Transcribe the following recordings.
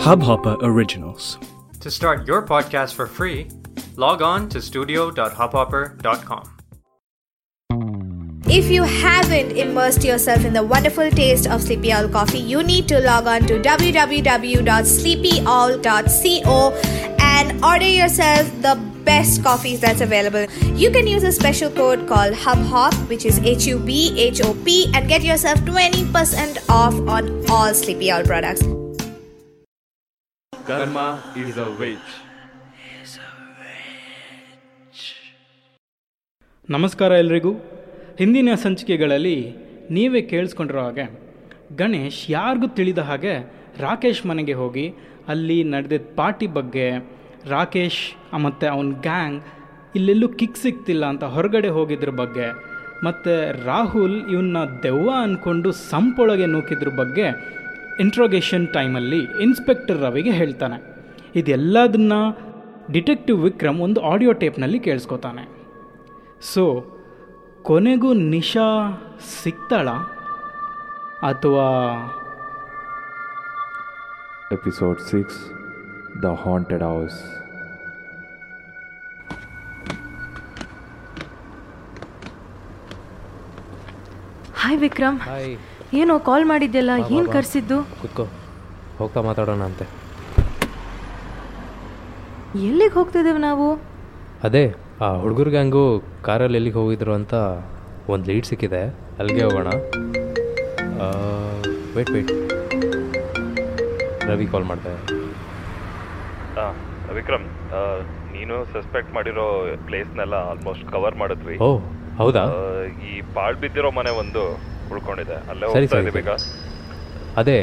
Hubhopper Originals. To start your podcast for free, log on to studio.hubhopper.com. If you haven't immersed yourself in the wonderful taste of Sleepy Owl coffee, you need to log on to www.sleepyowl.co and order yourself the best coffees that's available. You can use a special code called HubHop, which is H U B H O P, and get yourself 20% off on all Sleepy Owl products. Karma is a witch. ನಮಸ್ಕಾರ ಎಲ್ರಿಗೂ ಹಿಂದಿನ ಸಂಚಿಕೆಗಳಲ್ಲಿ ನೀವೇ ಕೇಳಿಸ್ಕೊಂಡಿರೋ ಹಾಗೆ ಗಣೇಶ್ ಯಾರಿಗೂ ತಿಳಿದ ಹಾಗೆ ರಾಕೇಶ್ ಮನೆಗೆ ಹೋಗಿ ಅಲ್ಲಿ ನಡೆದಿದ್ದ ಪಾರ್ಟಿ ಬಗ್ಗೆ ರಾಕೇಶ್ ಮತ್ತು ಅವನ ಗ್ಯಾಂಗ್ ಇಲ್ಲೆಲ್ಲೂ ಕಿಕ್ ಸಿಕ್ತಿಲ್ಲ ಅಂತ ಹೊರಗಡೆ ಹೋಗಿದ್ರ ಬಗ್ಗೆ ಮತ್ತು ರಾಹುಲ್ ಇವನ್ನ ದೆವ್ವ ಅಂದ್ಕೊಂಡು ಸಂಪೊಳಗೆ ನೂಕಿದ್ರ ಬಗ್ಗೆ ಇಂಟ್ರೋಗೇಷನ್ ಟೈಮಲ್ಲಿ ಇನ್ಸ್ಪೆಕ್ಟರ್ ರವಿಗೆ ಹೇಳ್ತಾನೆ. ಇದೆಲ್ಲದನ್ನ ಡಿಟೆಕ್ಟಿವ್ ವಿಕ್ರಮ್ ಒಂದು ಆಡಿಯೋ ಟೇಪ್ನಲ್ಲಿ ಕೇಳಿಸ್ಕೊತಾನೆ. ಸೊ ಕೊನೆಗೂ ನಿಶಾ ಸಿಗ್ತಾಳ ಅಥವಾ episode six the haunted house hi Vikram hi ಏನೋ ಕಾಲ್ ಮಾಡಿದ್ದೆಲ್ಲ ಏನು ಕರೆಸಿದ್ದು? ಕುತ್ಕೋ. ಹೋಗ್ತಾ ಮಾತಾಡೋಣ ಅಂತೆ. ಎಲ್ಲಿಗೆ ಹೋಗ್ತಿದ್ದೇವೆ ನಾವು? ಅದೇ ಆ ಹುಡುಗರ ಗ್ಯಾಂಗು ಕಾರಲ್ಲಿ ಎಲ್ಲಿಗೆ ಹೋಗಿದ್ರು ಅಂತ ಒಂದು ಲೀಡ್ ಸಿಕ್ಕಿದೆ. ಅಲ್ಲಿಗೆ ಹೋಗೋಣ. ವೇಟ್ ವೇಟ್ ರವಿ ಕಾಲ್ ಮಾಡಿದೆ. ಹಾಂ ವಿಕ್ರಮ್ ಆ, ನೀನು ಸಸ್ಪೆಕ್ಟ್ ಮಾಡಿರೋ ಪ್ಲೇಸ್ನೆಲ್ಲ ಆಲ್ಮೋಸ್ಟ್ ಕವರ್ ಮಾಡಿದ್ವಿ. ಓ ಹೌದಾ? ಈ ಪಾಳ್ ಬಿದ್ದಿರೋ ಮನೆ ಒಂದು ಉಳ್ಕೊಂಡಿದೆ. ಅಲ್ಲೇ ಸರಿ, ಹೋಗ್ತಾ ಸರಿ, ಇದೀವಿ ಈಗ. ಅದೇ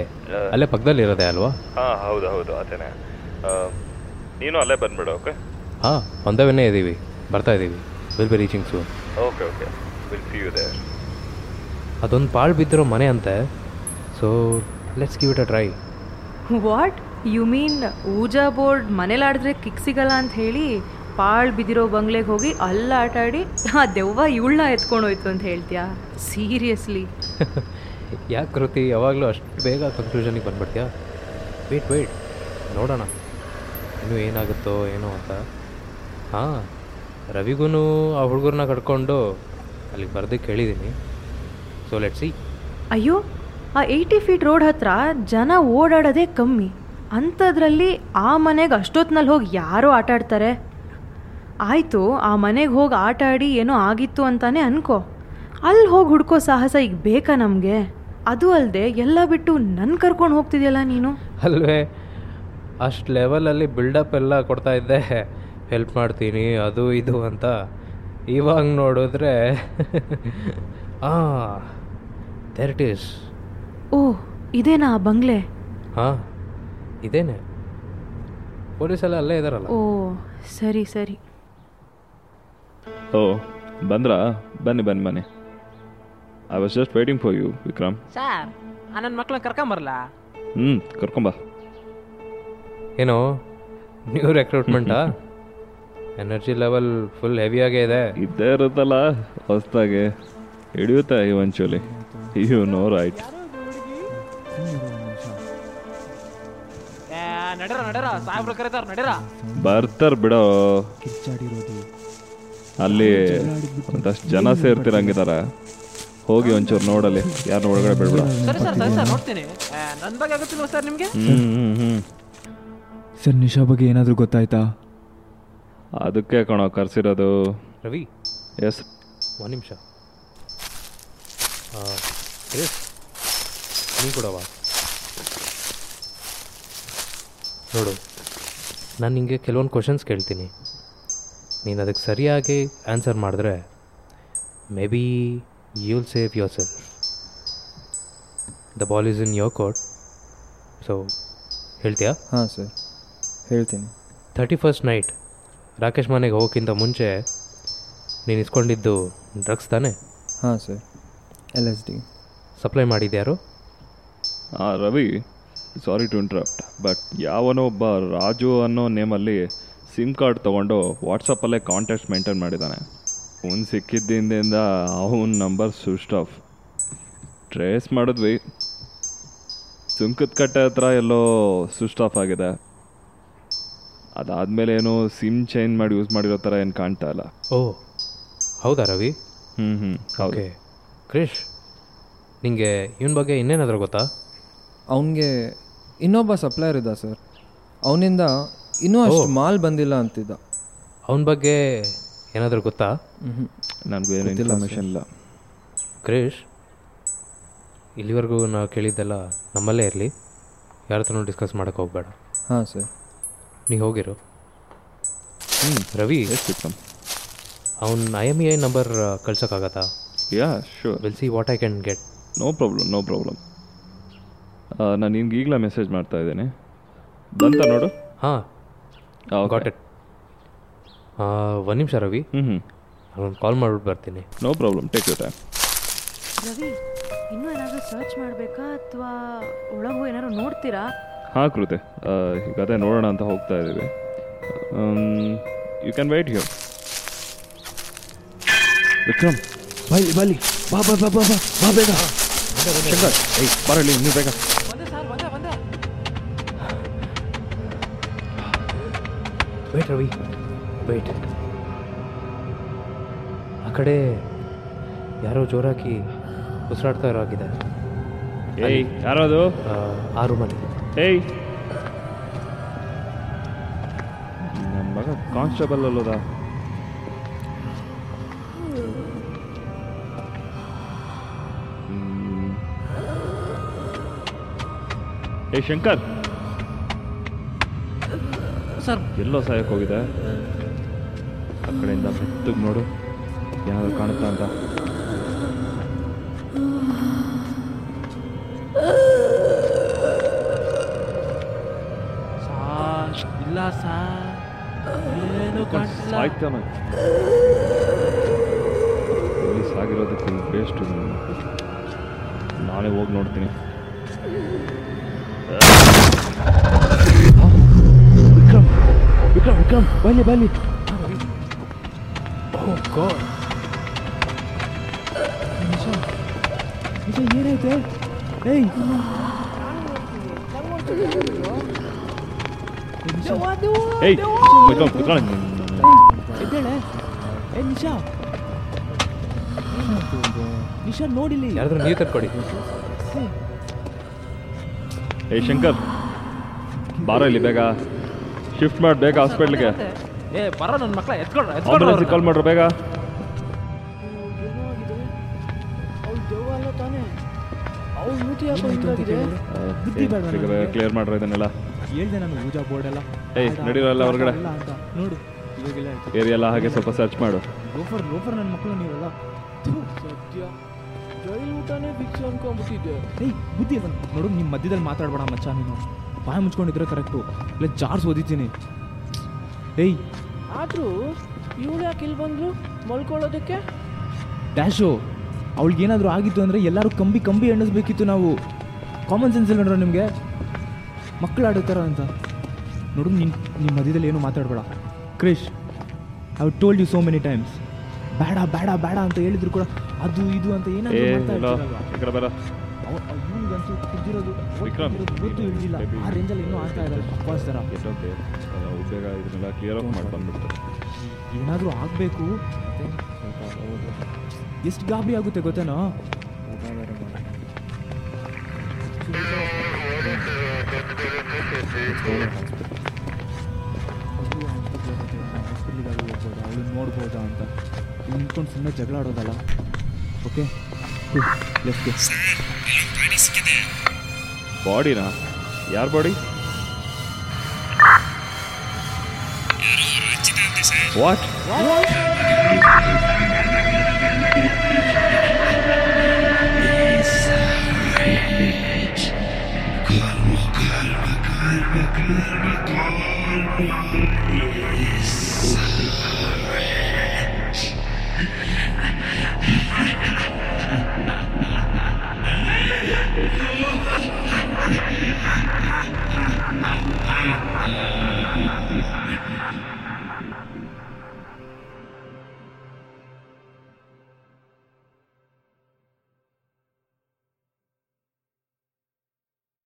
ಅಲ್ಲೇ ಪಕ್ಕದಲ್ಲಿ ಇರೋದೆ ಅಲ್ವಾ? ಹಾಂ ಹೌದು ಹೌದು ಅದೇನೆ. ನೀನು ಅಲ್ಲೇ ಬಂದ್ಬಿಡು ಓಕೆ? ಹಾಂ ಒಂದವನ್ನೇ ಇದ್ದೀವಿ. ಬರ್ತಾ ಇದ್ದೀವಿ. Will be reaching soon okay okay. Will see you there ಅದೊಂದು ಪಾಳು ಬಿದ್ದಿರೋ ಮನೆ ಅಂತೆ. So let's give it a try what you mean Ouija board ಮನೇಲಾಡಿದ್ರೆ kick ಸಿಗಲ್ಲ ಅಂತ ಹೇಳಿ ಪಾಳ್ ಬಿದ್ದಿರೋ ಬಂಗ್ಲೆಗೆ ಹೋಗಿ ಅಲ್ಲ ಆಟಾಡಿ ಆ ದೆವ್ವ ಇವಳನ್ನ ಎತ್ಕೊಂಡು ಹೋಯ್ತು ಅಂತ ಹೇಳ್ತೀಯಾ? ಸೀರಿಯಸ್ಲಿ ಯಾಕೆ ಕೃತಿ ಯಾವಾಗಲೂ ಅಷ್ಟು ಬೇಗ ಕನ್ಕ್ಲೂಷನಿಗೆ ಬಂದ್ಬಿಡ್ತೀಯಾ? ವೇಟ್ ವೇಟ್ ನೋಡೋಣ. ಇನ್ನೂ ಏನಾಗುತ್ತೋ ಏನೋ ಅಂತ. ಹಾಂ ರವಿಗೂ ಆ ಹುಡುಗರನ್ನ ಕಟ್ಕೊಂಡು ಅಲ್ಲಿಗೆ ಬರ್ದಕ್ಕೆ ಹೇಳಿದ್ದೀನಿ ಸೊ ಲೆಟ್ ಸಿ ಅಯ್ಯೋ ಆ ಏಯ್ಟಿ ಫೀಟ್ ರೋಡ್ ಹತ್ರ ಜನ ಓಡಾಡೋದೇ ಕಮ್ಮಿ. ಅಂಥದ್ರಲ್ಲಿ ಆ ಮನೆಗೆ ಅಷ್ಟೊತ್ತಿನಲ್ಲಿ ಹೋಗಿ ಯಾರೋ ಆಟ ಆಡ್ತಾರೆ ಆಯಿತು ಆ ಮನೆಗೆ ಹೋಗಿ ಆಟ ಆಡಿ ಏನೋ ಆಗಿತ್ತು ಅಂತಾನೆ ಅನ್ಕೋ. ಅಲ್ಲಿ ಹೋಗಿ ಹುಡ್ಕೋ ಸಾಹಸ ಈಗ ಬೇಕಾ ನಮಗೆ? ಅದು ಅಲ್ಲದೆ ಎಲ್ಲ ಬಿಟ್ಟು ನನ್ನ ಕರ್ಕೊಂಡು ಹೋಗ್ತಿದ್ಯಲ್ಲ ನೀನು? ಅಲ್ವೇ ಅಷ್ಟು ಲೆವೆಲಲ್ಲಿ ಬಿಲ್ಡಪ್ ಎಲ್ಲ ಕೊಡ್ತಾ ಇದ್ದೆ. ಹೆಲ್ಪ್ ಮಾಡ್ತೀನಿ ಅದು ಇದು ಅಂತ. ಇವಾಗ ನೋಡಿದ್ರೆ ಹಾಂ ದೇರ್ ಇಟ್ ಈಸ್ ಓ ಇದೇನಾ ಆ ಬಂಗ್ಲೆ? ಹಾಂ ಇದೇನೆ. ಪೊಲೀಸೆಲ್ಲ ಅಲ್ಲೇ ಇದಾರಲ್ಲ. ಓ ಸರಿ ಸರಿ. ಓ ಬಂದ್ರಾ? ಬನ್ನಿ ಬನ್ನಿ ಬನ್ನಿ. I was just waiting for you Vikram sir ನನ್ನ ಮಕ್ಳನ್ನ ಕರ್ಕೊಂಬರಲ್ಲ ಹ್ಞೂ ಕರ್ಕೊಂಬ. ಏನೋ ನ್ಯೂ ರೆಕ್ರೂಟ್ಮೆಂಟಾ ಎನರ್ಜಿ ಲೆವೆಲ್ ಫುಲ್ ಹೆವಿಯಾಗೇ ಇದೆ. ಇದ್ದೇ ಇರುತ್ತಲ್ಲ ಹೊಸ್ದಾಗೆ. ಹಿಡಿಯುತ್ತೆ ಇವಂಚುಲಿ ಯು ನೋ ರೈಟ್ ನಡೀರ ನಡೀರ. ಸಾಹೇಬ್ರು ಕರೀತಾರ ನಡೀರ. ಬರ್ತಾರ ಬಿಡೋ. ಅಲ್ಲಿ ಒಂದಷ್ಟು ಜನ ಸೇರ್ತಿರಂಗಿದಾರ ಹೋಗಿ ಒಂಚೂರು ನೋಡಲಿ. ಯಾರು ಒಳಗಡೆ ಬಿಡ್ಬಿಡ. ಸರಿ ನಿಶಾ ಬಗ್ಗೆ ಏನಾದರೂ ಗೊತ್ತಾಯ್ತಾ? ಅದಕ್ಕೆ ಕಣೋ ಕರ್ಸಿರೋದು. ರವಿ. ಎಸ್. ಒಂದು ನಿಮಿಷ. ನೀ ಕೊಡವಾ ನೋಡು ನಾನು ನಿಮಗೆ ಕೆಲವೊಂದು ಕ್ವಶನ್ಸ್ ಕೇಳ್ತೀನಿ. ನೀನು ಅದಕ್ಕೆ ಸರಿಯಾಗಿ ಆನ್ಸರ್ ಮಾಡಿದ್ರೆ maybe you'll save yourself the ball is in your court so ಹೇಳ್ತೀಯಾ? ಹಾಂ ಸರ್ ಹೇಳ್ತೀನಿ. ಥರ್ಟಿ ಫಸ್ಟ್ ನೈಟ್ ರಾಕೇಶ್ ಮನೆಗೆ ಹೋಗೋಕ್ಕಿಂತ ಮುಂಚೆ ನೀನು ಇಸ್ಕೊಂಡಿದ್ದು ಡ್ರಗ್ಸ್ ತಾನೆ? ಹಾಂ sir L S D supply ಮಾಡಿದ್ಯಾರು ಆ Ravi. Sorry to interrupt but ಯಾವನೋ ಒಬ್ಬ ರಾಜು ಅನ್ನೋ ನೇಮಲ್ಲಿ ಸಿಮ್ ಕಾರ್ಡ್ ತೊಗೊಂಡು ವಾಟ್ಸಪ್ಪಲ್ಲೇ ಕಾಂಟ್ಯಾಕ್ಟ್ ಮೇಂಟೈನ್ ಮಾಡಿದ್ದಾನೆ. ಅವ್ನು ಸಿಕ್ಕಿದ್ದಿಂದ ಅವನ ನಂಬರ್ ಸ್ವಿಚ್ ಆಫ್ ಟ್ರೇಸ್ ಮಾಡಿದ್ವಿ. ಸುಂಕದ ಕಟ್ಟೆ ಹತ್ರ ಎಲ್ಲೋ ಸ್ವಿಚ್ ಆಫ್ ಆಗಿದೆ. ಅದಾದಮೇಲೆ ಏನೋ ಸಿಮ್ ಚೇಂಜ್ ಮಾಡಿ ಯೂಸ್ ಮಾಡಿರೋ ಥರ ಏನು ಕಾಣ್ತಾ ಇಲ್ಲ. ಓ ಹೌದಾ ರವಿ? ಹ್ಞೂ ಹ್ಞೂ ಹೌದು. ಓಕೆ. ಕ್ರಿಶ್ ನಿಮಗೆ ಇವನ ಬಗ್ಗೆ ಇನ್ನೇನಾದರೂ ಗೊತ್ತಾ? ಅವನಿಗೆ ಇನ್ನೊಬ್ಬ ಸಪ್ಲೈಯರ್ ಇದ್ದ ಸರ್. ಅವನಿಂದ ಇನ್ನೂ ಅಷ್ಟು ಮಾಲ್ ಬಂದಿಲ್ಲ ಅಂತಿದ್ದ. ಅವನ ಬಗ್ಗೆ ಏನಾದರೂ ಗೊತ್ತಾ? ನನಗೂ ಏನು ನನಗೆ ಇನ್ಫಾರ್ಮೇಷನ್ ಇಲ್ಲ. ಕ್ರೇಶ್ ಇಲ್ಲಿವರೆಗೂ ನಾವು ಕೇಳಿದ್ದೆಲ್ಲ ನಮ್ಮಲ್ಲೇ ಇರಲಿ. ಯಾರ ಹತ್ರನೂ ಡಿಸ್ಕಸ್ ಮಾಡೋಕ್ಕೆ ಹೋಗಬೇಡ. ಹಾಂ ಸರ್. ನೀವು ಹೋಗಿರು. ಹ್ಞೂ ರವಿ. ಎಷ್ಟು ವಿಕ್ರಮ್ ಅವ್ನ I M E I number ಕಳ್ಸೋಕ್ಕಾಗತ್ತಾ? Yeah sure will see what I can get no problem no problem ನಾನು ನಿಮ್ಗೆ ಈಗಲೇ ಮೆಸೇಜ್ ಮಾಡ್ತಾ ಇದ್ದೇನೆ. ಬಂತ ನೋಡು. ಹಾಂ. ಗಾಟ್ ಇಟ್ ಒಂದು ನಿಮಿಷ ರವಿ. ಹ್ಞೂ ನಾನು ಕಾಲ್ ಮಾಡ್ಬಿಟ್ಟು ಬರ್ತೀನಿ. No problem take you time Ravi ಇನ್ನೂ ಏನಾದರೂ ಸರ್ಚ್ ಮಾಡಬೇಕಾ? ಅಥವಾ ಒಳಗೆ ಏನಾದ್ರು ನೋಡ್ತೀರಾ? ಹಾಂ ಕೃತೆ. ಈಗ ಅದೇ ನೋಡೋಣ ಅಂತ ಹೋಗ್ತಾ ಇದ್ದೀವಿ. You can wait here Vikram. Bye ಬಲ್ಲಿ ಬಾ ಬಾ ಬಾ ಬಾ ಬಾ ಬಾ ಬೇಗ. ಶಂಕರ್. ಏಯ್ ಬರಲಿ ಇನ್ನೂ ಬೇಗ. ವೇಟ್ ರವಿ ವೇಟ್ ಆ ಕಡೆ ಯಾರೋ ಜೋರಾಗಿ ಉಸಿರಾಡ್ತಾ ಇರೋ ಆಗಿದೆ ಏಯ್ ಯಾರದು ಆ ರೂಮಲ್ಲಿ ಏಯ್ ನನ್ನ ಮಗ ಕಾನ್ಸ್ಟೇಬಲ್ ಅಲ್ಲದ ಏ ಶಂಕರ್ ಸರ್. ಎಲ್ಲೋ ಸಾಯಕ್ಕೆ ಹೋಗಿದೆ? ಆ ಕಡೆಯಿಂದ ಬೆತ್ತಗೆ ನೋಡು. ಯಾರು ಕಾಣುತ್ತಾ ಅಂತ. ಸಾರ್ ಇಲ್ಲ ಸಾರ್. ಏನು ಇಲ್ಲಿ ಸಾಗಿರೋದಕ್ಕೆ ಬೇಸ್ಟ್ ನಾಳೆ ಹೋಗಿ ನೋಡ್ತೀನಿ. ವಿಕ್ರಮ್ ವಿಕ್ರಮ್ ಬನ್ನಿ ಬನ್ನಿ ಏನಾಯ್ತು ಏಯ್ ಏಯ್ ವಿಕ್ರಮ್ ಕುತ್ಕೊಳ್ಳಿ ಎದ್ದೇಳೆ ಏ ನಿಶಾ ನಿಶಾ ನೋಡಿಲಿ ಯಾರಾದ್ರೂ ನೀರು ತಟ್ಕೊಡಿ ಏಯ್ ಶಂಕರ್. ಬಾರೋ ಇಲ್ಲಿ ಬೇಗ. ಶಿಫ್ಟ್ ಮಾಡಿ ಬೇಗ ಹಾಸ್ಪಿಟ್ಲಿಗೆ ಏ ಬರೋ ನನ್ನ ಮಕ್ಕಳ ಎತ್ಕೊಳ್ರ ಆಂಬುಲೆನ್ಸ್ ಕಾಲ್ ಮಾಡ್ರು ಬೇಗ. ಕ್ಲಿಯರ್ ಮಾಡ್ರ ಇದನ್ನೆಲ್ಲ. ಹೇಳ್ದೆ ನಾನು ಪೂಜಾ ಬೋರ್ಡ್ ಎಲ್ಲ ಏಯ್ ನಡೀರಲ್ಲ ಹೊರಗಡೆ. ನೋಡು ಇವಾಗೆಲ್ಲ ಏರಿಯಾ ಎಲ್ಲ ಹಾಗೆ ಸ್ವಲ್ಪ ಸರ್ಚ್ ಮಾಡು. ಗೋಫರ್ ಗೋಫರ್ ನನ್ನ ಮಕ್ಕಳು ನೀವೆಲ್ಲ. ಸತ್ಯ. ಜೈಲ್ ಊಟನೇ ಭಿಕ್ಷೆ ಅನ್ಕೊಂಡ್ಬಿಟ್ಟಿದ್ದೆ. ಏಯ್ ಬುದ್ಧಿ ಇಲ್ಲ ನೋಡು ನಿಮ್ಮ ಮಧ್ಯದಲ್ಲಿ ಮಾತಾಡ್ಬೇಡ ಮಚ್ಚ ನೀನು. ಬಾಯಿ ಮುಚ್ಕೊಂಡಿದ್ರೆ ಕರೆಕ್ಟು. ಇಲ್ಲ ಜಾರ್ಸ್ ಓದಿತೀನಿ ಏಯ್. ಆದರೂ ಇವಳು ಯಾಕೆ ಇಲ್ಲಿ ಬಂದರು ಮಲ್ಕೊಳ್ಳೋದಕ್ಕೆ? ಡ್ಯಾಶು ಅವಳಿಗೇನಾದರೂ ಆಗಿತ್ತು ಅಂದರೆ ಎಲ್ಲರೂ ಕಂಬಿ ಕಂಬಿ ಎಣ್ಣಿಸ್ಬೇಕಿತ್ತು ನಾವು. ಕಾಮನ್ ಸೆನ್ಸ್ ಇಲ್ಲ ನೋಡ್ರಿ ನಿಮಗೆ. ಮಕ್ಕಳು ಆಡುತ್ತಾರ ಅಂತ. ನೋಡು ನಿನ್ನ ನಿಮ್ಮ ಮಧ್ಯದಲ್ಲಿ ಏನು ಮಾತಾಡಬೇಡ. Krish I told you so many times ಬೇಡ ಬೇಡ ಬೇಡ ಅಂತ ಹೇಳಿದ್ರು ಕೂಡ ಅದು ಇದು ಅಂತ ಏನಾದರೂ ವಿಕ್ರಮ್, ಗೊತ್ತು ಇಳಿದಿಲ್ಲ ಆ ರೇಂಜಲ್ಲಿ ಇನ್ನೂ ಆಗ್ತಾ ಇದ್ದಾರೆ ಥರ ಇದನ್ನೆಲ್ಲ ಕ್ಲಿಯರ್ ಆಫ್ ಮಾಡಿ ಬಂದ್ಬಿಟ್ಟು. ಏನಾದರೂ ಆಗಬೇಕು ಎಷ್ಟು ಗಾಬರಿ ಆಗುತ್ತೆ ಗೊತ್ತೇನೋ? ಅವಳು ನೋಡ್ಬೋದಾ ಅಂತ ಇಲ್ಲಿ ನಿಂತ್ಕೊಂಡು ಸುಮ್ಮನೆ ಜಗಳ ಆಡೋದಲ್ಲ ಓಕೆ ಲೆಫ್ಟ್ ಬಾಡಿನಾ ಯಾರ body what Calma, calma, calma, calma.